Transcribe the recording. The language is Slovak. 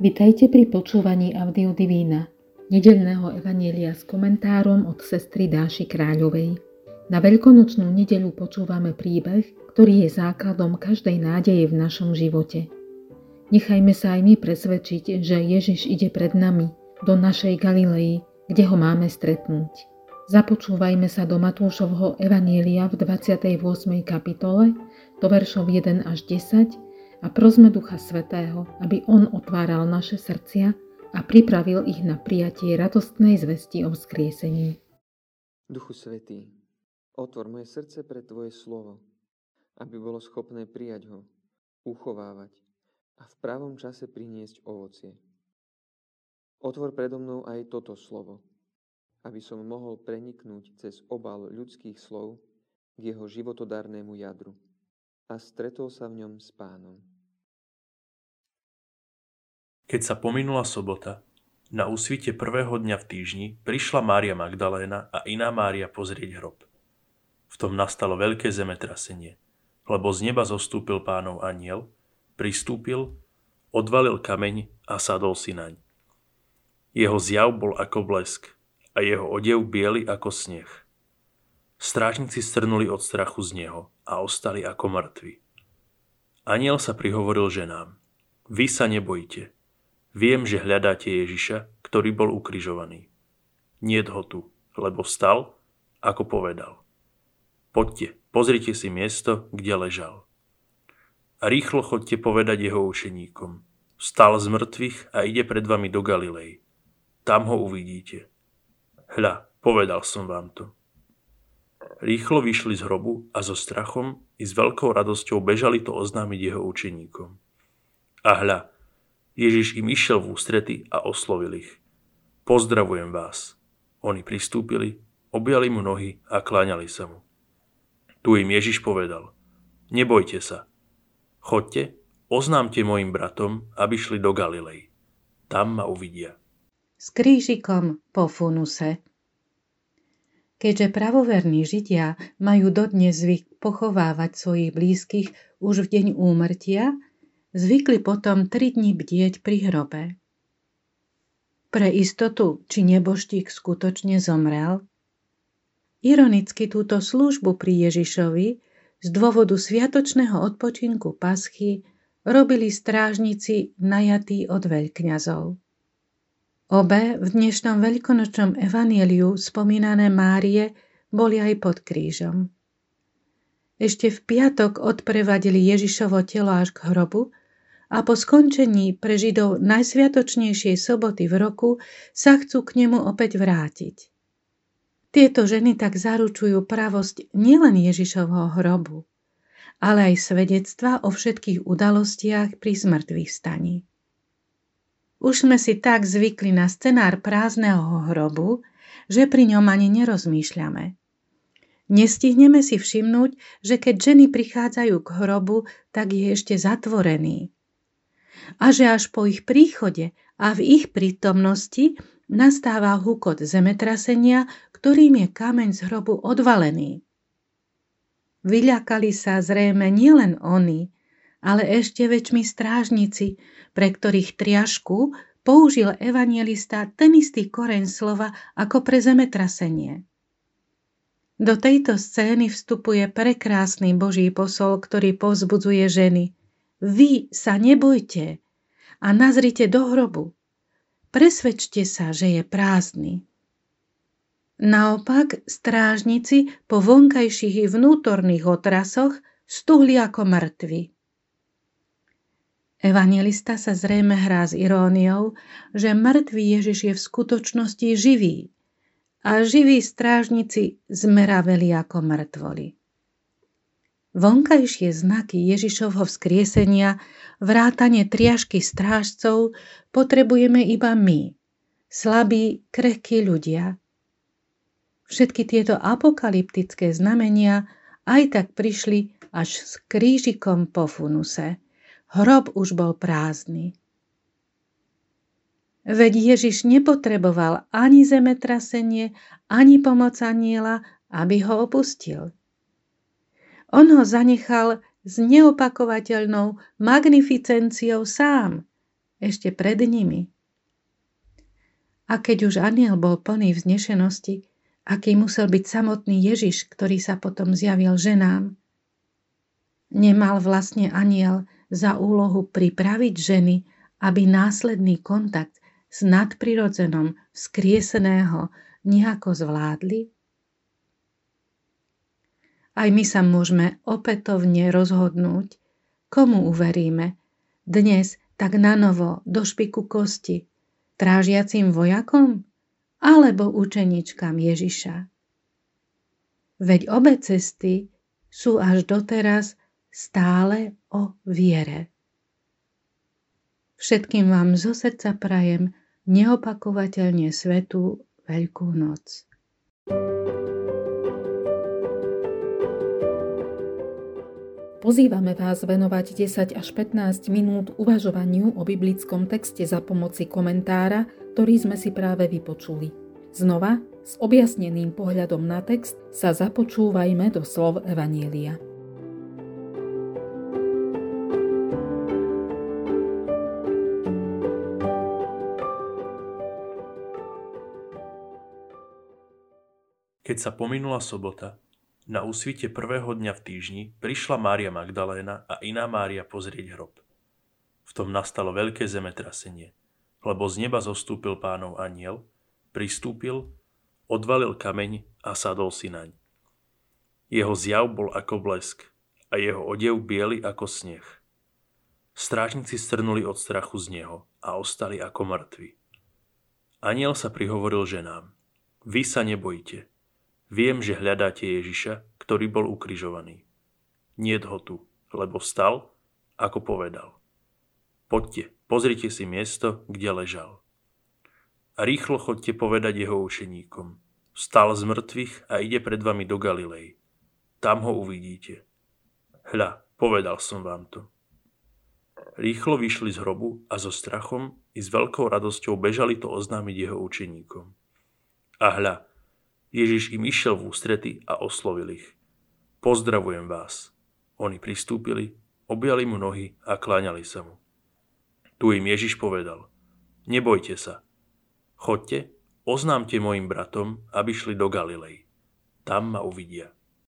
Vitajte pri počúvaní Audio Divína, nedeľného evanielia s komentárom od sestry Dáši Kráľovej. Na veľkonočnú nedeľu počúvame príbeh, ktorý je základom každej nádeje v našom živote. Nechajme sa aj my presvedčiť, že Ježiš ide pred nami do našej Galilei, kde ho máme stretnúť. Započúvajme sa do Matúšovho Evanielia v 28. kapitole, do veršov 1 až 10 a prosme Ducha Svetého, aby On otváral naše srdcia a pripravil ich na prijatie radostnej zvesti o vzkriesení. Duchu Svetý, otvor moje srdce pre Tvoje slovo, aby bolo schopné prijať ho, uchovávať a v pravom čase priniesť ovocie. Otvor predo mnou aj toto slovo, aby som mohol preniknúť cez obal ľudských slov k jeho životodárnemu jadru a stretol sa v ňom s pánom. Keď sa pominula sobota, na úsvite prvého dňa v týždni prišla Mária Magdaléna a iná Mária pozrieť hrob. V tom nastalo veľké zemetrasenie, lebo z neba zostúpil pánov aniel, pristúpil, odvalil kameň a sadol si naň. Jeho zjav bol ako blesk a jeho odev biely ako sneh. Strážnici strnuli od strachu z neho a ostali ako mŕtvi. Aniel sa prihovoril ženám. Vy sa nebojte. Viem, že hľadáte Ježiša, ktorý bol ukrižovaný. Niet ho tu, lebo vstal, ako povedal. Poďte, pozrite si miesto, kde ležal. A rýchlo chodte povedať jeho učeníkom. Vstal z mŕtvych a ide pred vami do Galilei. Tam ho uvidíte. Hľa, povedal som vám to. Rýchlo vyšli z hrobu a so strachom i s veľkou radosťou bežali to oznámiť jeho učeníkom. A hľa, Ježiš im išiel v ústrety a oslovil ich. Pozdravujem vás. Oni pristúpili, objali mu nohy a kláňali sa mu. Tu im Ježiš povedal, nebojte sa. Chodte, oznámte mojim bratom, aby šli do Galilei. Tam ma uvidia. S krížikom po funuse. Keďže pravoverní Židia majú dodnes zvyk pochovávať svojich blízkych už v deň úmrtia, zvykli potom tri dni bdieť pri hrobe. Pre istotu, či neboštík skutočne zomrel? Ironicky túto službu pri Ježišovi z dôvodu sviatočného odpočinku paschy robili strážnici najatí od veľkňazov. Obe v dnešnom veľkonočnom evanieliu spomínané Márie boli aj pod krížom. Ešte v piatok odprevadili Ježišovo telo až k hrobu a po skončení pre Židov najsviatočnejšej soboty v roku sa chcú k nemu opäť vrátiť. Tieto ženy tak zaručujú pravosť nielen Ježišovho hrobu, ale aj svedectva o všetkých udalostiach pri zmrtvých staní. Už sme si tak zvykli na scenár prázdneho hrobu, že pri ňom ani nerozmýšľame. Nestihneme si všimnúť, že keď ženy prichádzajú k hrobu, tak je ešte zatvorený. A že až po ich príchode a v ich prítomnosti nastáva hukot zemetrasenia, ktorým je kameň z hrobu odvalený. Vyľakali sa zrejme nielen oni, ale ešte väčšmi strážnici, pre ktorých triašku použil evangelista ten istý koreň slova ako pre zemetrasenie. Do tejto scény vstupuje prekrásny Boží posol, ktorý povzbudzuje ženy. Vy sa nebojte a nazrite do hrobu. Presvedčte sa, že je prázdny. Naopak, strážnici po vonkajších i vnútorných otrasoch stuhli ako mŕtvi. Evangelista sa zrejme hrá s iróniou, že mŕtvý Ježiš je v skutočnosti živý a živí strážnici zmeraveli ako mŕtvoli. Vonkajšie znaky Ježišovho vzkriesenia, vrátanie triažky strážcov potrebujeme iba my, slabí, krehkí ľudia. Všetky tieto apokalyptické znamenia aj tak prišli až s krížikom po funuse – Hrob už bol prázdny. Veď Ježiš nepotreboval ani zemetrasenie, ani pomoc aniela, aby ho opustil. On ho zanechal s neopakovateľnou magnificenciou sám, ešte pred nimi. A keď už aniel bol plný vznešenosti, aký musel byť samotný Ježiš, ktorý sa potom zjavil ženám. Nemal vlastne aniel za úlohu pripraviť ženy, aby následný kontakt s nadprirodzenom vzkrieseného nejako zvládli? Aj my sa môžeme opätovne rozhodnúť, komu uveríme, dnes tak na novo do špiku kosti, strážiacim vojakom alebo učeničkám Ježiša. Veď obe cesty sú až doteraz stále o viere. Všetkým vám zo srdca prajem neopakovateľne svetú Veľkú noc. Pozývame vás venovať 10 až 15 minút uvažovaniu o biblickom texte za pomoci komentára, ktorý sme si práve vypočuli. Znova, s objasneným pohľadom na text, sa započúvajme do slov Evanielia. Sa pominula sobota, na úsvite prvého dňa v týždni prišla Mária Magdaléna a iná Mária pozrieť hrob. V tom nastalo veľké zemetrasenie, lebo z neba zostúpil pánov aniel, pristúpil, odvalil kameň a sadol si naň. Jeho zjav bol ako blesk a jeho odev biely ako sneh. Strážnici strnuli od strachu z neho a ostali ako mŕtvi. Aniel sa prihovoril ženám. Vy sa nebojte, Viem, že hľadáte Ježiša, ktorý bol ukrižovaný. Niet ho tu, lebo stal, ako povedal. Poďte, pozrite si miesto, kde ležal. A rýchlo chodte povedať jeho učeníkom. Vstal z mŕtvych a ide pred vami do Galilei. Tam ho uvidíte. Hľa, povedal som vám to. Rýchlo vyšli z hrobu a so strachom i s veľkou radosťou bežali to oznámiť jeho učeníkom. A hľa, Ježiš im išiel v ústrety a oslovil ich. Pozdravujem vás. Oni pristúpili, objali mu nohy a kláňali sa mu. Tu im Ježiš povedal, nebojte sa. Chodte, oznámte mojim bratom, aby šli do Galilei. Tam ma uvidia.